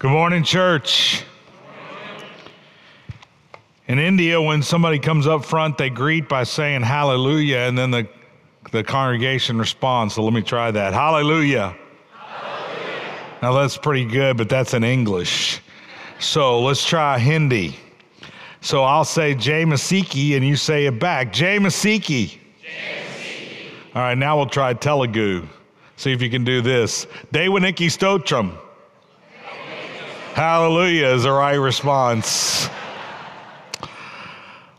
Good morning, church. In India, when somebody comes up front, they greet by saying hallelujah, and then the, the congregation responds. So let me try that. Hallelujah. hallelujah. Now that's pretty good, but that's in English. So let's try Hindi. So I'll say Jay Masiki, and you say it back. Jay Masiki. All right, now we'll try Telugu. See if you can do this. Dewaniki Stotram. Hallelujah is the right response.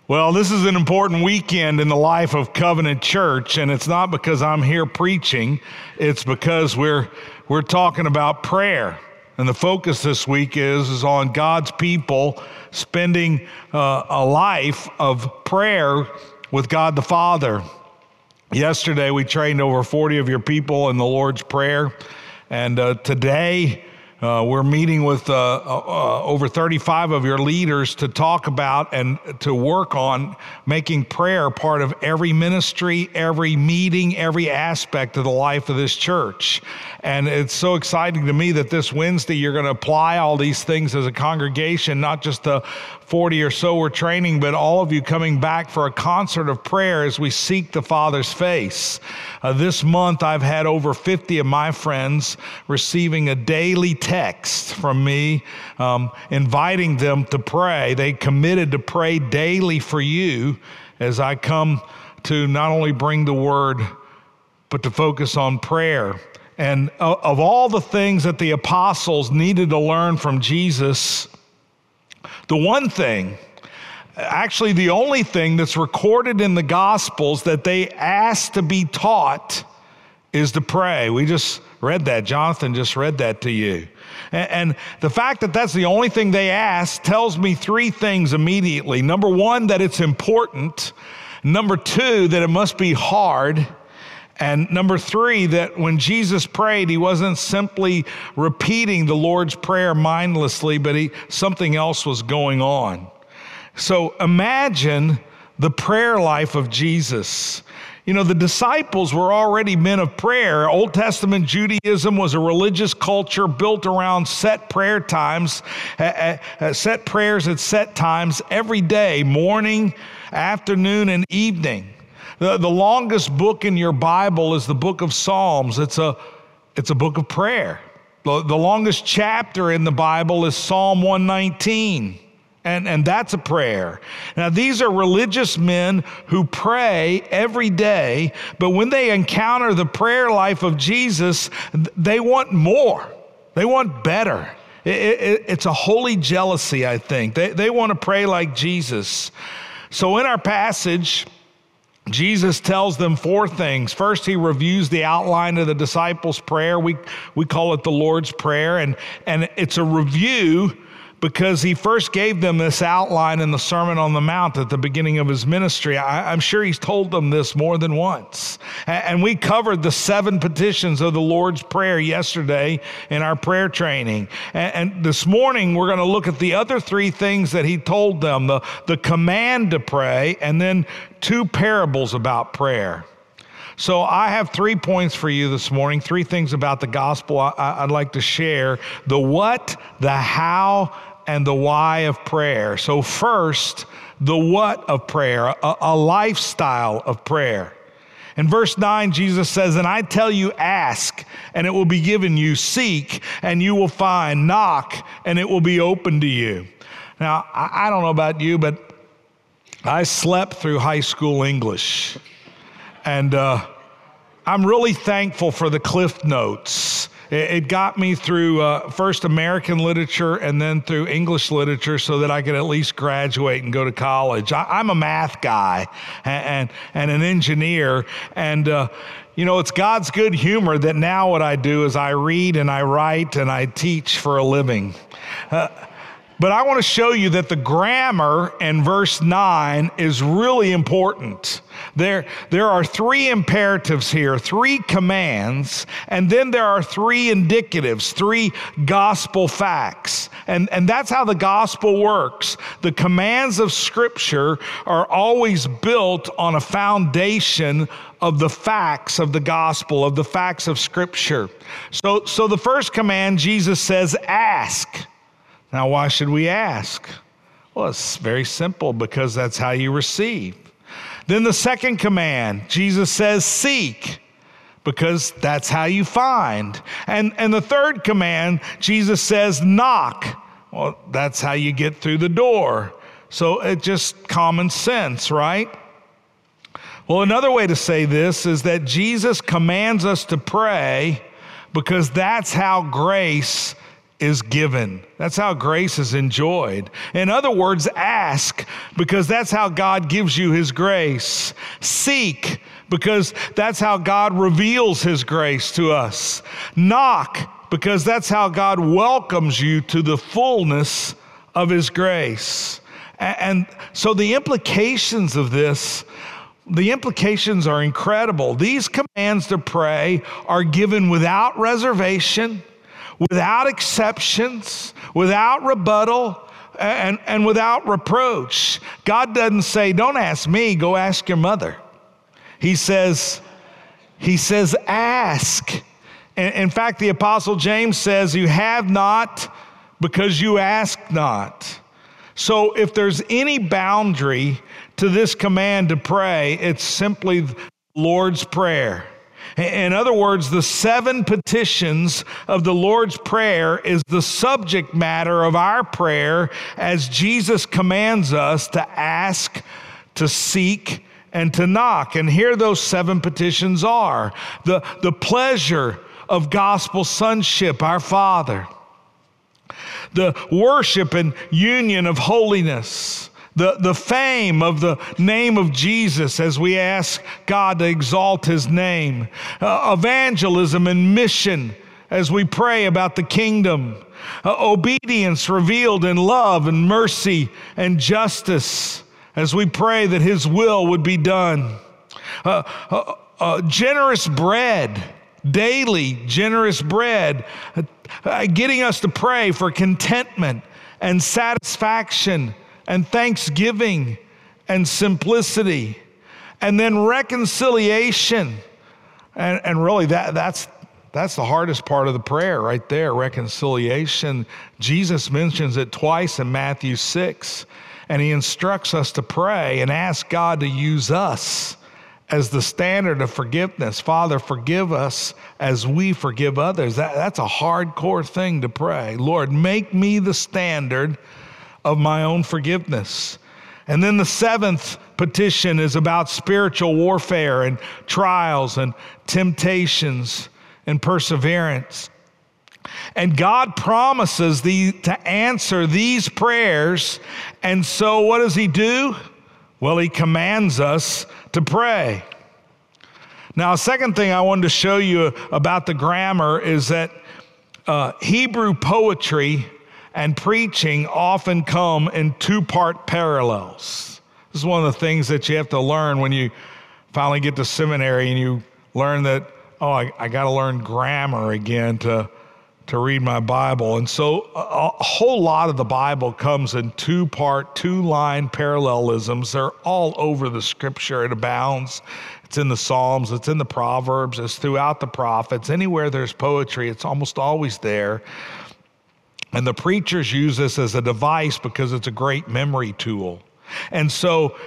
Well, this is an important weekend in the life of Covenant Church, and it's not because I'm here preaching, it's because we're, we're talking about prayer. And the focus this week is, is on God's people spending uh, a life of prayer with God the Father. Yesterday, we trained over 40 of your people in the Lord's Prayer, and uh, today, uh, we're meeting with uh, uh, over 35 of your leaders to talk about and to work on making prayer part of every ministry, every meeting, every aspect of the life of this church. And it's so exciting to me that this Wednesday you're going to apply all these things as a congregation, not just the 40 or so we're training, but all of you coming back for a concert of prayer as we seek the Father's face. Uh, this month, I've had over 50 of my friends receiving a daily text from me um, inviting them to pray. They committed to pray daily for you as I come to not only bring the word, but to focus on prayer. And uh, of all the things that the apostles needed to learn from Jesus, the one thing, actually, the only thing that's recorded in the Gospels that they asked to be taught is to pray. We just read that. Jonathan just read that to you. And, and, the fact that that's the only thing they asked tells me three things immediately. Number one, that it's important. Number two, that it must be hard. And number three, that when Jesus prayed, he wasn't simply repeating the Lord's Prayer mindlessly, but he, something else was going on. So imagine the prayer life of Jesus. You know, the disciples were already men of prayer. Old Testament Judaism was a religious culture built around set prayer times, uh, uh, set prayers at set times every day, morning, afternoon, and evening. The, the longest book in your Bible is the book of Psalms. It's a, it's a book of prayer. The, the longest chapter in the Bible is Psalm 119. And, and that's a prayer. Now, these are religious men who pray every day, but when they encounter the prayer life of Jesus, they want more. They want better. It, it, it's a holy jealousy, I think. They, they want to pray like Jesus. So, in our passage, Jesus tells them four things. First, he reviews the outline of the disciples' prayer. We, we call it the Lord's Prayer, and, and it's a review, because he first gave them this outline in the Sermon on the Mount at the beginning of his ministry. I, am sure he's told them this more than once. And we covered the seven petitions of the Lord's Prayer yesterday in our prayer training. And, this morning, we're going to look at the other three things that he told them the, the command to pray, and then two parables about prayer. So, I have three points for you this morning, three things about the gospel I, would like to share the what, the how, and the why of prayer. So, first, the what of prayer, a, a lifestyle of prayer. In verse 9, Jesus says, And I tell you, ask, and it will be given you, seek, and you will find, knock, and it will be open to you. Now, I, I don't know about you, but I slept through high school English. And uh, I'm really thankful for the Cliff Notes. It, got me through uh, first American literature and then through English literature so that I could at least graduate and go to college. I, am a math guy and, and, and an engineer. And, uh, you know, it's God's good humor that now what I do is I read and I write and I teach for a living. Uh, but I want to show you that the grammar in verse 9 is really important. There, there are three imperatives here, three commands, and then there are three indicatives, three gospel facts. And, and that's how the gospel works. The commands of Scripture are always built on a foundation of the facts of the gospel, of the facts of Scripture. So, so the first command, Jesus says, ask. Now, why should we ask? Well, it's very simple because that's how you receive. Then the second command, Jesus says, seek, because that's how you find. And, and the third command, Jesus says, knock. Well, that's how you get through the door. So it's just common sense, right? Well, another way to say this is that Jesus commands us to pray because that's how grace is given. That's how grace is enjoyed. In other words, ask because that's how God gives you his grace. Seek because that's how God reveals his grace to us. Knock because that's how God welcomes you to the fullness of his grace. And so the implications of this the implications are incredible. These commands to pray are given without reservation without exceptions, without rebuttal, and, and without reproach. God doesn't say, Don't ask me, go ask your mother. He says, He says, ask. In fact, the Apostle James says, You have not because you ask not. So if there's any boundary to this command to pray, it's simply the Lord's Prayer. In other words, the seven petitions of the Lord's Prayer is the subject matter of our prayer as Jesus commands us to ask, to seek, and to knock. And here those seven petitions are. The, the pleasure of gospel sonship, our Father, the worship and union of holiness the, the fame of the name of Jesus as we ask God to exalt his name, uh, evangelism and mission as we pray about the kingdom, uh, obedience revealed in love and mercy and justice as we pray that his will would be done, uh, uh, uh generous bread. Daily generous bread, uh, getting us to pray for contentment and satisfaction and thanksgiving and simplicity and then reconciliation. And, and really, that, that's, that's the hardest part of the prayer right there reconciliation. Jesus mentions it twice in Matthew 6, and he instructs us to pray and ask God to use us as the standard of forgiveness. Father, forgive us as we forgive others. That, that's a hardcore thing to pray. Lord, make me the standard of my own forgiveness. And then the seventh petition is about spiritual warfare and trials and temptations and perseverance. And God promises the, to answer these prayers. And so, what does He do? Well, He commands us to pray. Now, a second thing I wanted to show you about the grammar is that uh, Hebrew poetry and preaching often come in two part parallels. This is one of the things that you have to learn when you finally get to seminary and you learn that, oh, I, I got to learn grammar again to, to read my Bible. And so a, a whole lot of the Bible comes in two part, two line parallelisms. They're all over the scripture, it abounds. It's in the Psalms, it's in the Proverbs, it's throughout the prophets. Anywhere there's poetry, it's almost always there. And the preachers use this as a device because it's a great memory tool. And so,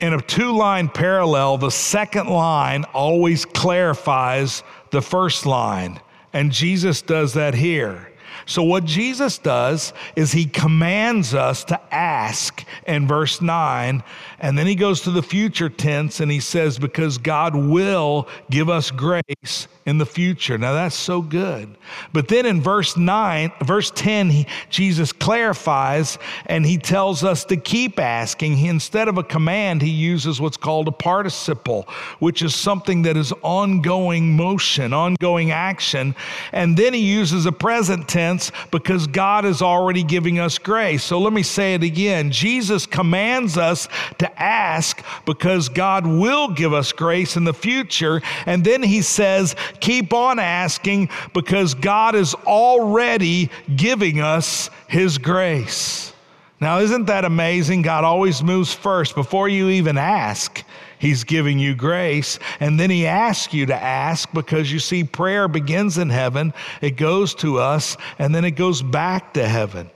in a two line parallel, the second line always clarifies the first line. And Jesus does that here. So, what Jesus does is he commands us to ask in verse 9, and then he goes to the future tense and he says, Because God will give us grace in the future. Now, that's so good. But then in verse 9, verse 10, he, Jesus clarifies and he tells us to keep asking. He, instead of a command, he uses what's called a participle, which is something that is ongoing motion, ongoing action. And then he uses a present tense because God is already giving us grace. So let me say it again. Jesus commands us to ask because God will give us grace in the future. And then he says, keep on asking because God is already giving us his grace. Now, isn't that amazing? God always moves first before you even ask. He's giving you grace. And then He asks you to ask because you see, prayer begins in heaven, it goes to us, and then it goes back to heaven.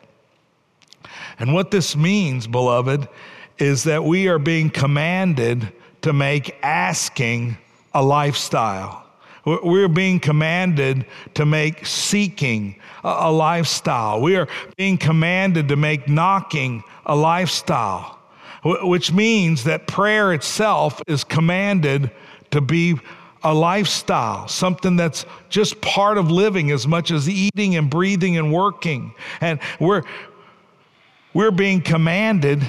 And what this means, beloved, is that we are being commanded to make asking a lifestyle. We're being commanded to make seeking a lifestyle. We are being commanded to make knocking a lifestyle which means that prayer itself is commanded to be a lifestyle, something that's just part of living as much as eating and breathing and working. And we're, we're being commanded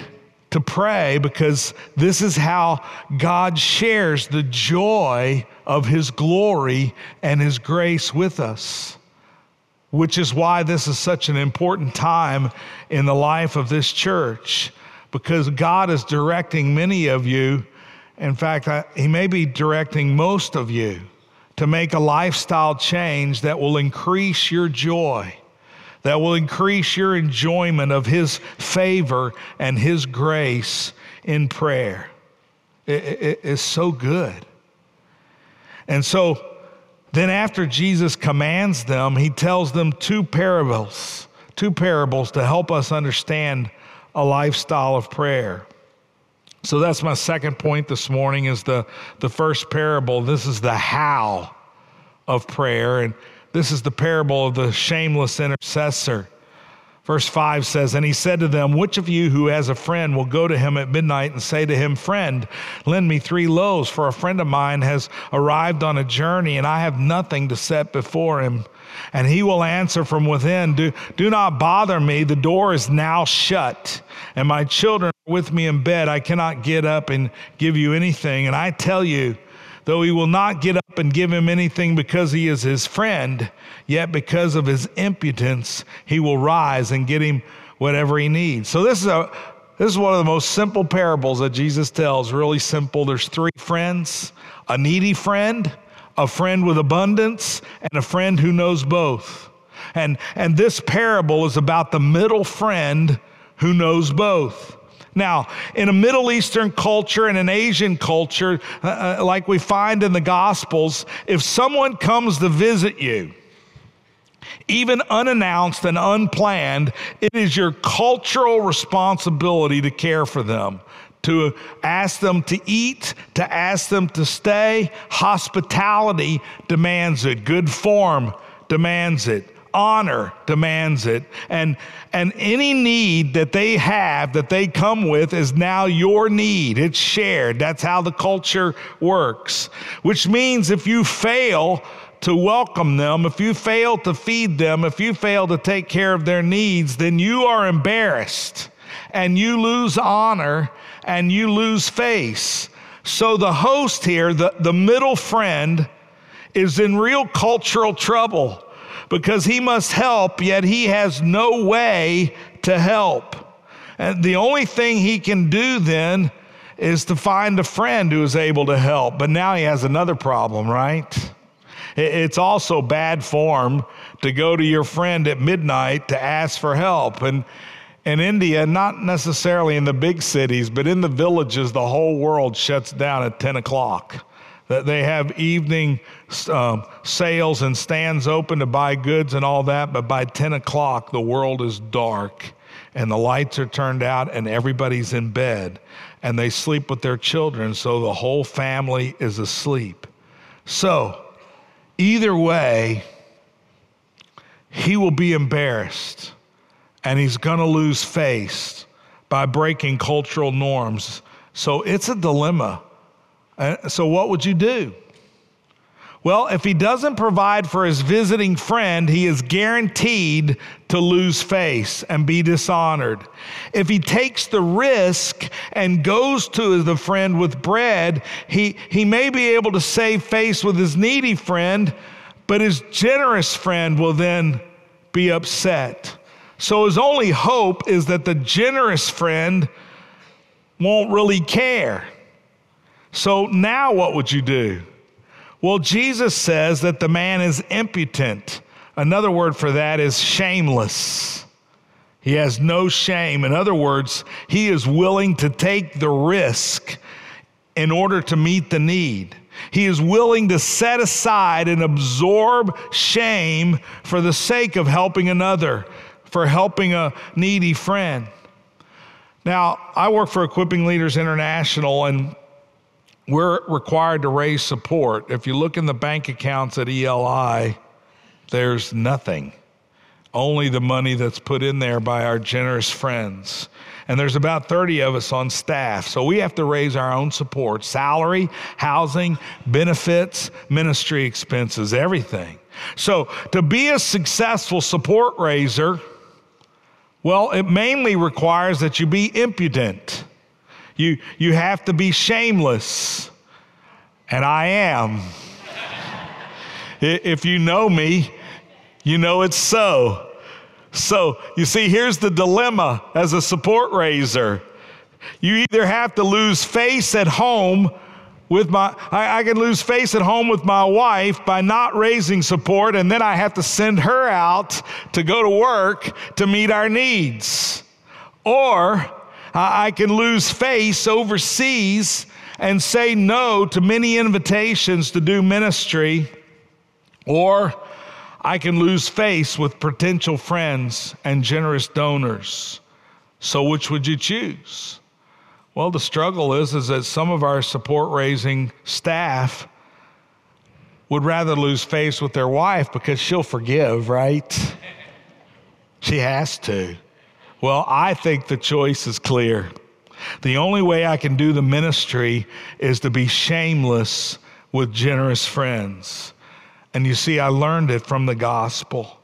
to pray because this is how God shares the joy of His glory and His grace with us. Which is why this is such an important time in the life of this church because God is directing many of you. In fact, I, He may be directing most of you to make a lifestyle change that will increase your joy, that will increase your enjoyment of His favor and His grace in prayer. It, it, it's so good. And so, then after Jesus commands them, he tells them two parables, two parables to help us understand a lifestyle of prayer. So that's my second point this morning is the, the first parable. This is the how of prayer. And this is the parable of the shameless intercessor. Verse 5 says, And he said to them, Which of you who has a friend will go to him at midnight and say to him, Friend, lend me three loaves, for a friend of mine has arrived on a journey, and I have nothing to set before him. And he will answer from within, Do, do not bother me. The door is now shut, and my children are with me in bed. I cannot get up and give you anything. And I tell you, though he will not get up and give him anything because he is his friend, yet because of his impudence, he will rise and get him whatever he needs. So this is a this is one of the most simple parables that Jesus tells, really simple. There's three friends, a needy friend, a friend with abundance, and a friend who knows both. And, and this parable is about the middle friend who knows both. Now, in a Middle Eastern culture and an Asian culture, uh, uh like we find in the Gospels, if someone comes to visit you, even unannounced and unplanned, it is your cultural responsibility to care for them, to ask them to eat, to ask them to stay. Hospitality demands it, good form demands it. Honor demands it. And, and any need that they have, that they come with, is now your need. It's shared. That's how the culture works. Which means if you fail to welcome them, if you fail to feed them, if you fail to take care of their needs, then you are embarrassed and you lose honor and you lose face. So the host here, the, the middle friend, is in real cultural trouble because he must help, yet he has no way to help. And the only thing he can do then is to find a friend who is able to help. But now he has another problem, right? It's also bad form to go to your friend at midnight to ask for help. And in India, not necessarily in the big cities, but in the villages, the whole world shuts down at 10 o'clock. That they have evening um, sales and stands open to buy goods and all that, but by 10 o'clock, the world is dark and the lights are turned out and everybody's in bed and they sleep with their children, so the whole family is asleep. So, either way, he will be embarrassed and he's going to lose face by breaking cultural norms. So, it's a dilemma. Uh, so, what would you do? Well, if he doesn't provide for his visiting friend, he is guaranteed to lose face and be dishonored. If he takes the risk and goes to the friend with bread, he, he may be able to save face with his needy friend, but his generous friend will then be upset. So his only hope is that the generous friend won't really care. So now what would you do? Well, Jesus says that the man is impotent. Another word for that is shameless. He has no shame. In other words, he is willing to take the risk in order to meet the need. He is willing to set aside and absorb shame for the sake of helping another, for helping a needy friend. Now, I work for Equipping Leaders International, and we're required to raise support. If you look in the bank accounts at ELI, there's nothing, only the money that's put in there by our generous friends. And there's about 30 of us on staff. So we have to raise our own support salary, housing, benefits, ministry expenses, everything. So to be a successful support raiser, well, it mainly requires that you be impudent. You, you have to be shameless. And I am. if you know me, you know it's so. So, you see, here's the dilemma as a support raiser. You either have to lose face at home with my, I, I, can lose face at home with my wife by not raising support, and then I have to send her out to go to work to meet our needs. Or I can lose face overseas and say no to many invitations to do ministry, or I can lose face with potential friends and generous donors. So, which would you choose? Well, the struggle is, is that some of our support raising staff would rather lose face with their wife because she'll forgive, right? She has to. Well, I think the choice is clear. The only way I can do the ministry is to be shameless with generous friends. And you see, I learned it from the gospel.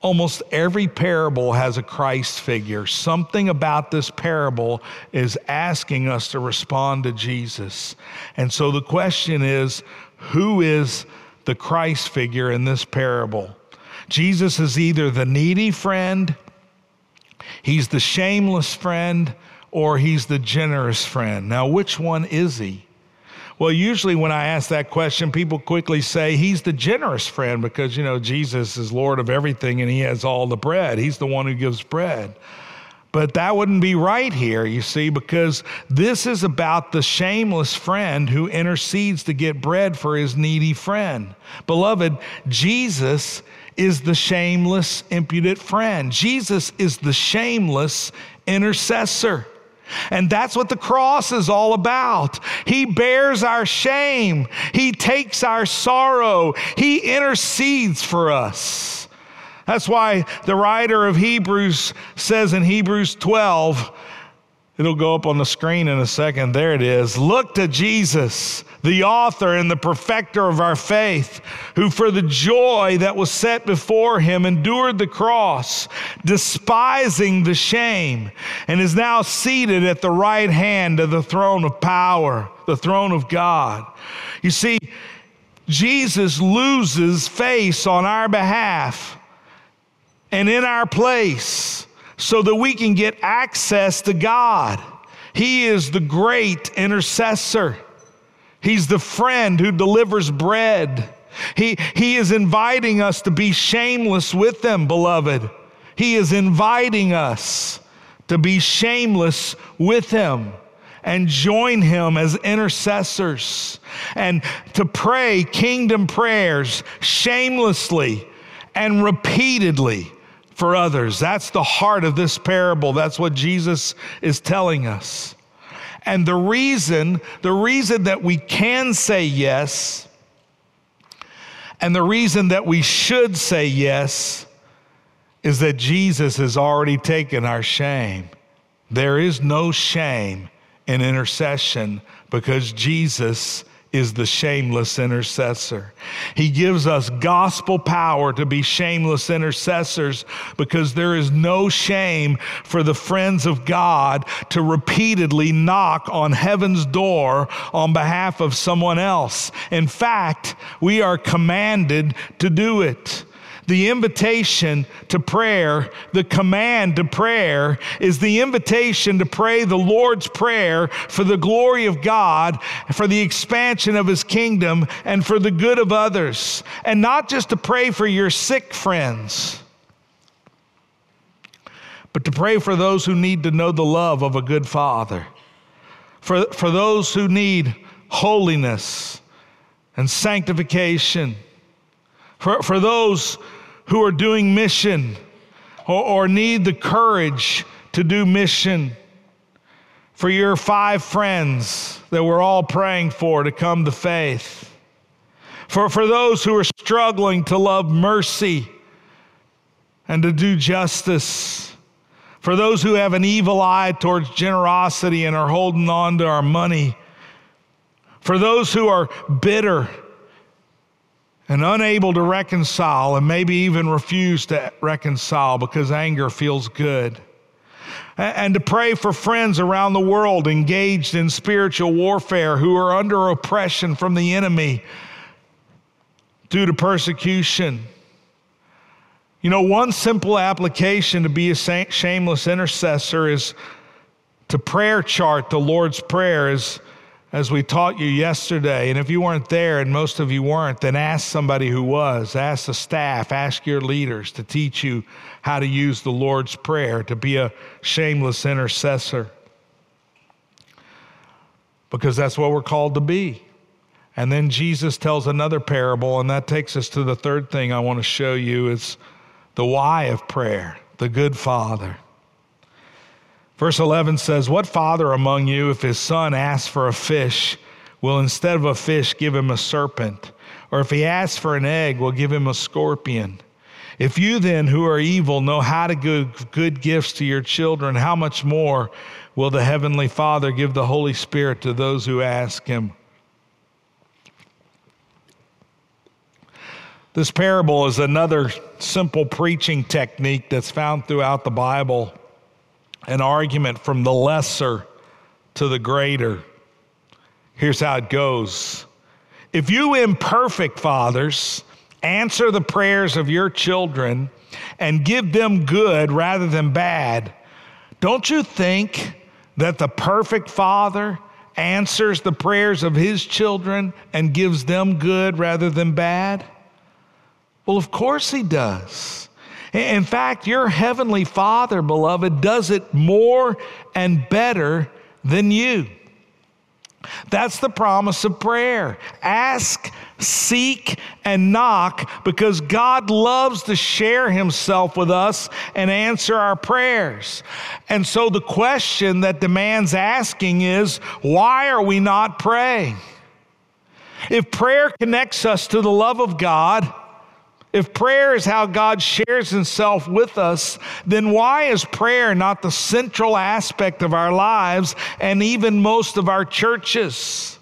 Almost every parable has a Christ figure. Something about this parable is asking us to respond to Jesus. And so the question is who is the Christ figure in this parable? Jesus is either the needy friend He's the shameless friend or he's the generous friend. Now, which one is he? Well, usually when I ask that question, people quickly say he's the generous friend because, you know, Jesus is Lord of everything and he has all the bread. He's the one who gives bread. But that wouldn't be right here, you see, because this is about the shameless friend who intercedes to get bread for his needy friend. Beloved, Jesus is the shameless, impudent friend. Jesus is the shameless intercessor. And that's what the cross is all about. He bears our shame, He takes our sorrow, He intercedes for us. That's why the writer of Hebrews says in Hebrews 12, It'll go up on the screen in a second. There it is. Look to Jesus, the author and the perfecter of our faith, who for the joy that was set before him endured the cross, despising the shame, and is now seated at the right hand of the throne of power, the throne of God. You see, Jesus loses face on our behalf and in our place so that we can get access to God. He is the great intercessor. He's the friend who delivers bread. He, he is inviting us to be shameless with them, beloved. He is inviting us to be shameless with Him and join Him as intercessors and to pray kingdom prayers shamelessly and repeatedly for others. That's the heart of this parable. That's what Jesus is telling us. And the reason, the reason that we can say yes, and the reason that we should say yes, is that Jesus has already taken our shame. There is no shame in intercession because Jesus is the shameless intercessor. He gives us gospel power to be shameless intercessors because there is no shame for the friends of God to repeatedly knock on heaven's door on behalf of someone else. In fact, we are commanded to do it. The invitation to prayer, the command to prayer, is the invitation to pray the Lord's Prayer for the glory of God, for the expansion of His kingdom, and for the good of others. And not just to pray for your sick friends, but to pray for those who need to know the love of a good Father, for, for those who need holiness and sanctification. For, for those who are doing mission or, or need the courage to do mission. For your five friends that we're all praying for to come to faith. For, for those who are struggling to love mercy and to do justice. For those who have an evil eye towards generosity and are holding on to our money. For those who are bitter and unable to reconcile and maybe even refuse to reconcile because anger feels good. And to pray for friends around the world engaged in spiritual warfare who are under oppression from the enemy due to persecution. You know, one simple application to be a shameless intercessor is to prayer chart the Lord's Prayer is as we taught you yesterday. And if you weren't there, and most of you weren't, then ask somebody who was. Ask the staff, ask your leaders to teach you how to use the Lord's Prayer, to be a shameless intercessor. Because that's what we're called to be. And then Jesus tells another parable, and that takes us to the third thing I want to show you is the why of prayer, the good father. Verse 11 says, What father among you, if his son asks for a fish, will instead of a fish give him a serpent? Or if he asks for an egg, will give him a scorpion? If you then, who are evil, know how to give good gifts to your children, how much more will the Heavenly Father give the Holy Spirit to those who ask Him? This parable is another simple preaching technique that's found throughout the Bible an argument from the lesser to the greater. Here's how it goes If you imperfect fathers answer the prayers of your children and give them good rather than bad, don't you think that the perfect father answers the prayers of his children and gives them good rather than bad? Well, of course he does. In fact, your heavenly Father, beloved, does it more and better than you. That's the promise of prayer. Ask, seek, and knock because God loves to share Himself with us and answer our prayers. And so the question that demands asking is why are we not praying? If prayer connects us to the love of God, if prayer is how God shares himself with us, then why is prayer not the central aspect of our lives and even most of our churches?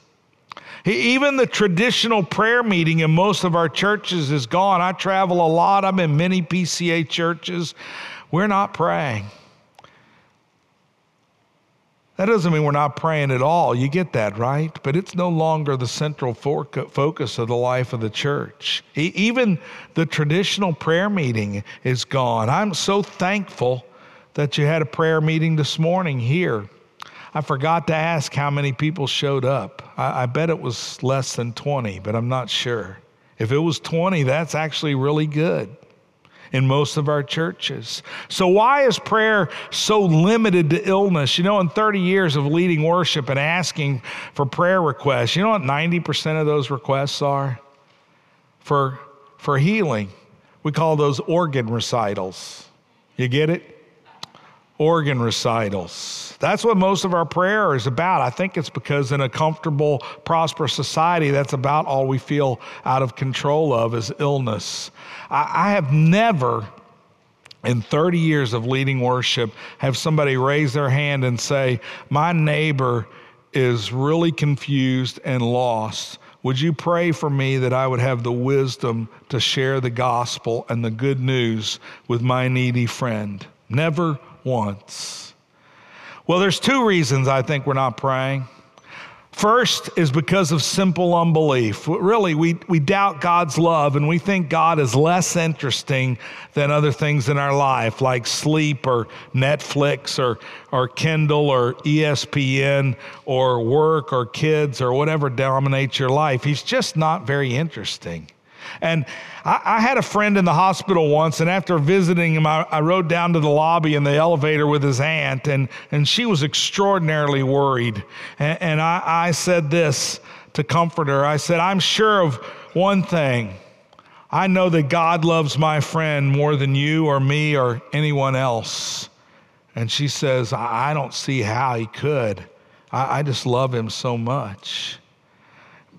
Even the traditional prayer meeting in most of our churches is gone. I travel a lot. I'm in many PCA churches. We're not praying. That doesn't mean we're not praying at all. You get that, right? But it's no longer the central focus of the life of the church. Even the traditional prayer meeting is gone. I'm so thankful that you had a prayer meeting this morning here. I forgot to ask how many people showed up. I, I bet it was less than 20, but I'm not sure. If it was 20, that's actually really good in most of our churches. So, why is prayer so limited to illness? You know, in 30 years of leading worship and asking for prayer requests, you know what 90% of those requests are? For, for healing. We call those organ recitals. You get it? Organ recitals. That's what most of our prayer is about. I think it's because in a comfortable, prosperous society, that's about all we feel out of control of is illness. I, I have never in 30 years of leading worship have somebody raise their hand and say, My neighbor is really confused and lost. Would you pray for me that I would have the wisdom to share the gospel and the good news with my needy friend? Never once. Well, there's two reasons I think we're not praying. First is because of simple unbelief. Really, we, we doubt God's love and we think God is less interesting than other things in our life, like sleep or Netflix or, or Kindle or ESPN or work or kids or whatever dominates your life. He's just not very interesting. And I, I, had a friend in the hospital once, and after visiting him, I, I rode down to the lobby in the elevator with his aunt, and, and she was extraordinarily worried. And, and I, I said this to comfort her I said, I'm sure of one thing. I know that God loves my friend more than you or me or anyone else. And she says, I don't see how he could. I, I just love him so much.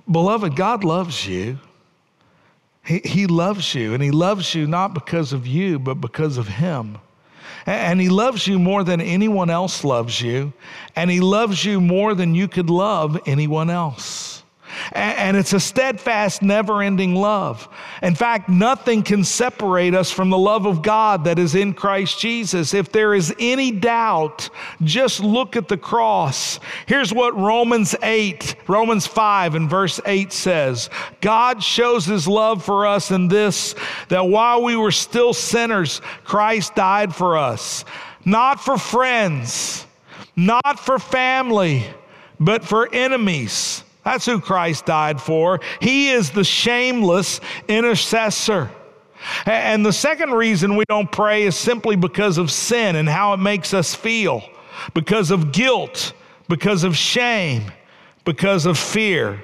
Beloved, God loves you. He, he loves you, and He loves you not because of you, but because of Him. And He loves you more than anyone else loves you, and He loves you more than you could love anyone else. And it's a steadfast, never ending love. In fact, nothing can separate us from the love of God that is in Christ Jesus. If there is any doubt, just look at the cross. Here's what Romans 8, Romans 5, and verse 8 says God shows his love for us in this, that while we were still sinners, Christ died for us. Not for friends, not for family, but for enemies. That's who Christ died for. He is the shameless intercessor. And the second reason we don't pray is simply because of sin and how it makes us feel, because of guilt, because of shame, because of fear.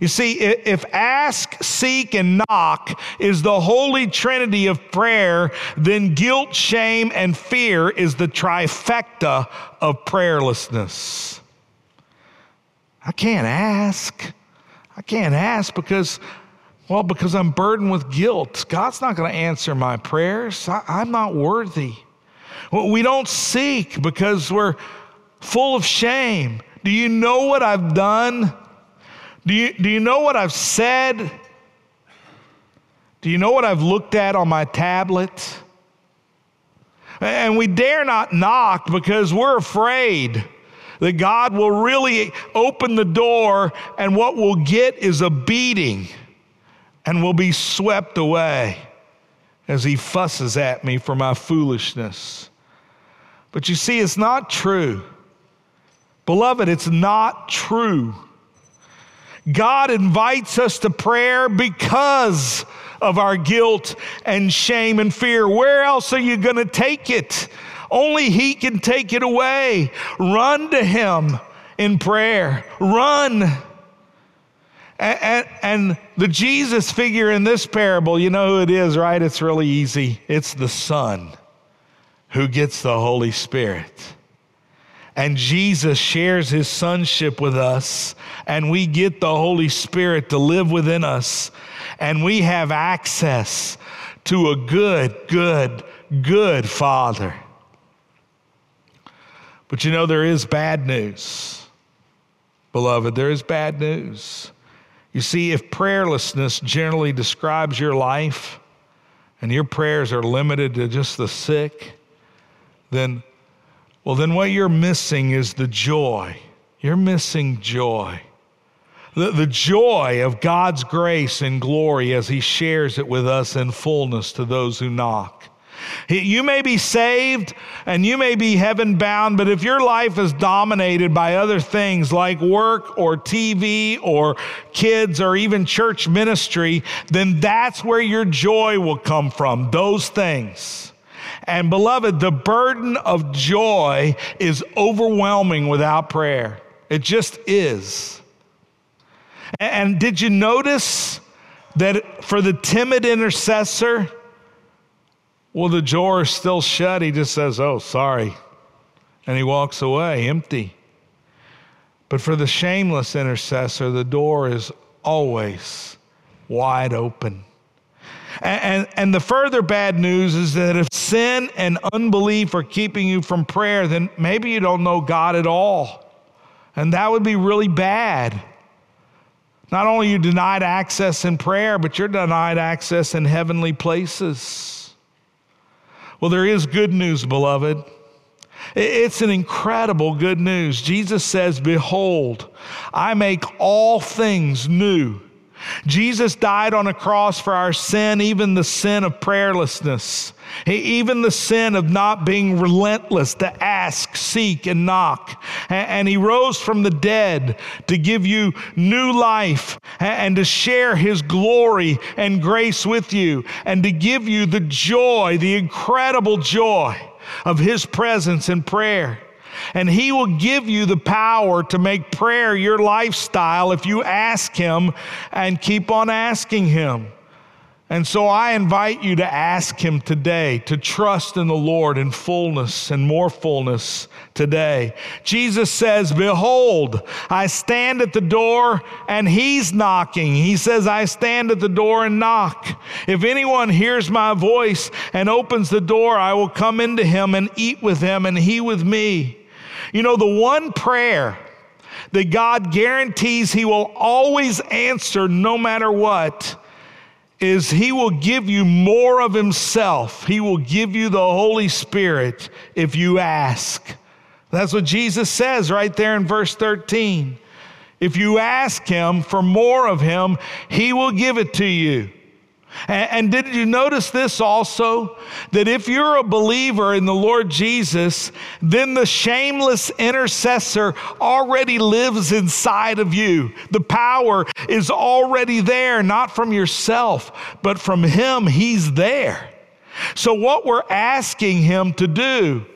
You see, if ask, seek, and knock is the holy trinity of prayer, then guilt, shame, and fear is the trifecta of prayerlessness. I can't ask. I can't ask because, well, because I'm burdened with guilt. God's not going to answer my prayers. I, I'm not worthy. We don't seek because we're full of shame. Do you know what I've done? Do you, do you know what I've said? Do you know what I've looked at on my tablet? And we dare not knock because we're afraid that God will really open the door, and what we'll get is a beating, and we'll be swept away as He fusses at me for my foolishness. But you see, it's not true. Beloved, it's not true. God invites us to prayer because of our guilt and shame and fear. Where else are you going to take it? Only He can take it away. Run to Him in prayer. Run. And, and, and, the Jesus figure in this parable, you know who it is, right? It's really easy. It's the Son who gets the Holy Spirit. And Jesus shares his sonship with us, and we get the Holy Spirit to live within us, and we have access to a good, good, good Father. But you know, there is bad news, beloved. There is bad news. You see, if prayerlessness generally describes your life and your prayers are limited to just the sick, then well, then what you're missing is the joy. You're missing joy. The, the joy of God's grace and glory as He shares it with us in fullness to those who knock. You may be saved and you may be heaven bound, but if your life is dominated by other things like work or TV or kids or even church ministry, then that's where your joy will come from, those things. And beloved, the burden of joy is overwhelming without prayer. It just is. And did you notice that for the timid intercessor, well, the door is still shut. He just says, Oh, sorry. And he walks away empty. But for the shameless intercessor, the door is always wide open. And, and, and, the further bad news is that if sin and unbelief are keeping you from prayer, then maybe you don't know God at all. And that would be really bad. Not only you denied access in prayer, but you're denied access in heavenly places. Well, there is good news, beloved. It's an incredible good news. Jesus says, Behold, I make all things new. Jesus died on a cross for our sin, even the sin of prayerlessness, even the sin of not being relentless to ask, seek, and knock. And he rose from the dead to give you new life and to share his glory and grace with you and to give you the joy, the incredible joy of his presence in prayer. And He will give you the power to make prayer your lifestyle if you ask Him and keep on asking Him. And so I invite you to ask Him today to trust in the Lord in fullness and more fullness today. Jesus says, Behold, I stand at the door and He's knocking. He says, I stand at the door and knock. If anyone hears my voice and opens the door, I will come into him and eat with him and he with me. You know, the one prayer that God guarantees He will always answer no matter what is He will give you more of Himself. He will give you the Holy Spirit if you ask. That's what Jesus says right there in verse 13. If you ask Him for more of Him, He will give it to you. And, did you notice this also? That if you're a believer in the Lord Jesus, then the shameless intercessor already lives inside of you. The power is already there, not from yourself, but from Him. He's there. So, what we're asking Him to do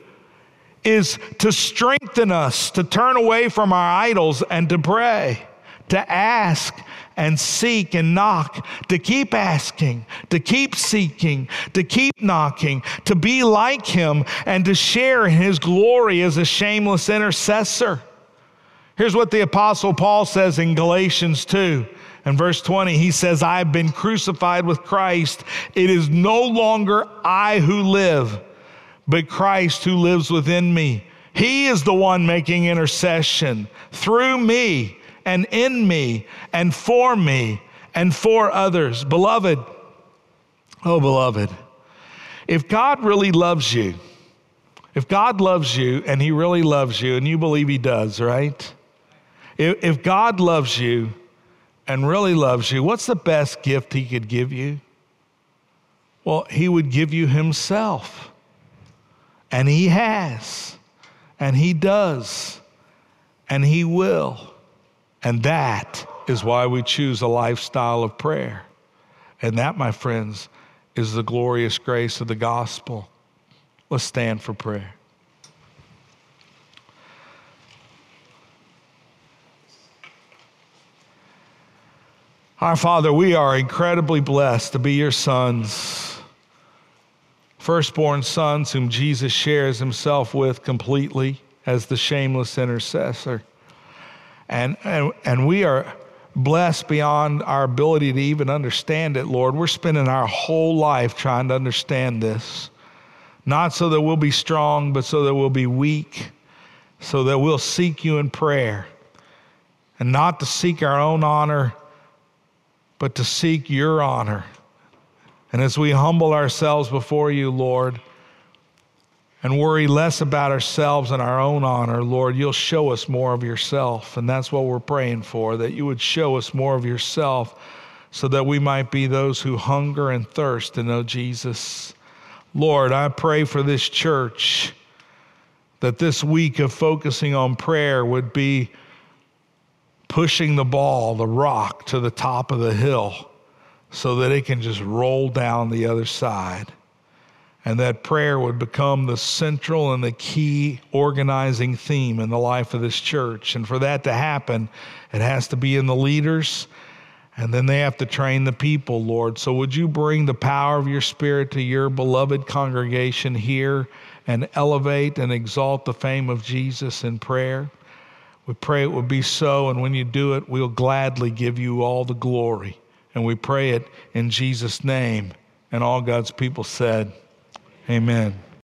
is to strengthen us, to turn away from our idols and to pray, to ask and seek and knock, to keep asking, to keep seeking, to keep knocking, to be like him, and to share in his glory as a shameless intercessor. Here's what the Apostle Paul says in Galatians 2. In verse 20, he says, I have been crucified with Christ. It is no longer I who live, but Christ who lives within me. He is the one making intercession through me and in me and for me and for others. Beloved, oh, beloved, if God really loves you, if God loves you and He really loves you, and you believe He does, right? If, if God loves you and really loves you, what's the best gift He could give you? Well, He would give you Himself. And He has, and He does, and He will. And that is why we choose a lifestyle of prayer. And that, my friends, is the glorious grace of the gospel. Let's stand for prayer. Our Father, we are incredibly blessed to be your sons, firstborn sons whom Jesus shares himself with completely as the shameless intercessor. And, and, and we are blessed beyond our ability to even understand it, Lord. We're spending our whole life trying to understand this. Not so that we'll be strong, but so that we'll be weak, so that we'll seek you in prayer. And not to seek our own honor, but to seek your honor. And as we humble ourselves before you, Lord, and worry less about ourselves and our own honor, Lord, you'll show us more of yourself. And that's what we're praying for, that you would show us more of yourself so that we might be those who hunger and thirst to know Jesus. Lord, I pray for this church that this week of focusing on prayer would be pushing the ball, the rock, to the top of the hill so that it can just roll down the other side. And that prayer would become the central and the key organizing theme in the life of this church. And for that to happen, it has to be in the leaders, and then they have to train the people, Lord. So would you bring the power of your Spirit to your beloved congregation here and elevate and exalt the fame of Jesus in prayer? We pray it will be so, and when you do it, we'll gladly give you all the glory. And we pray it in Jesus' name. And all God's people said, Amen.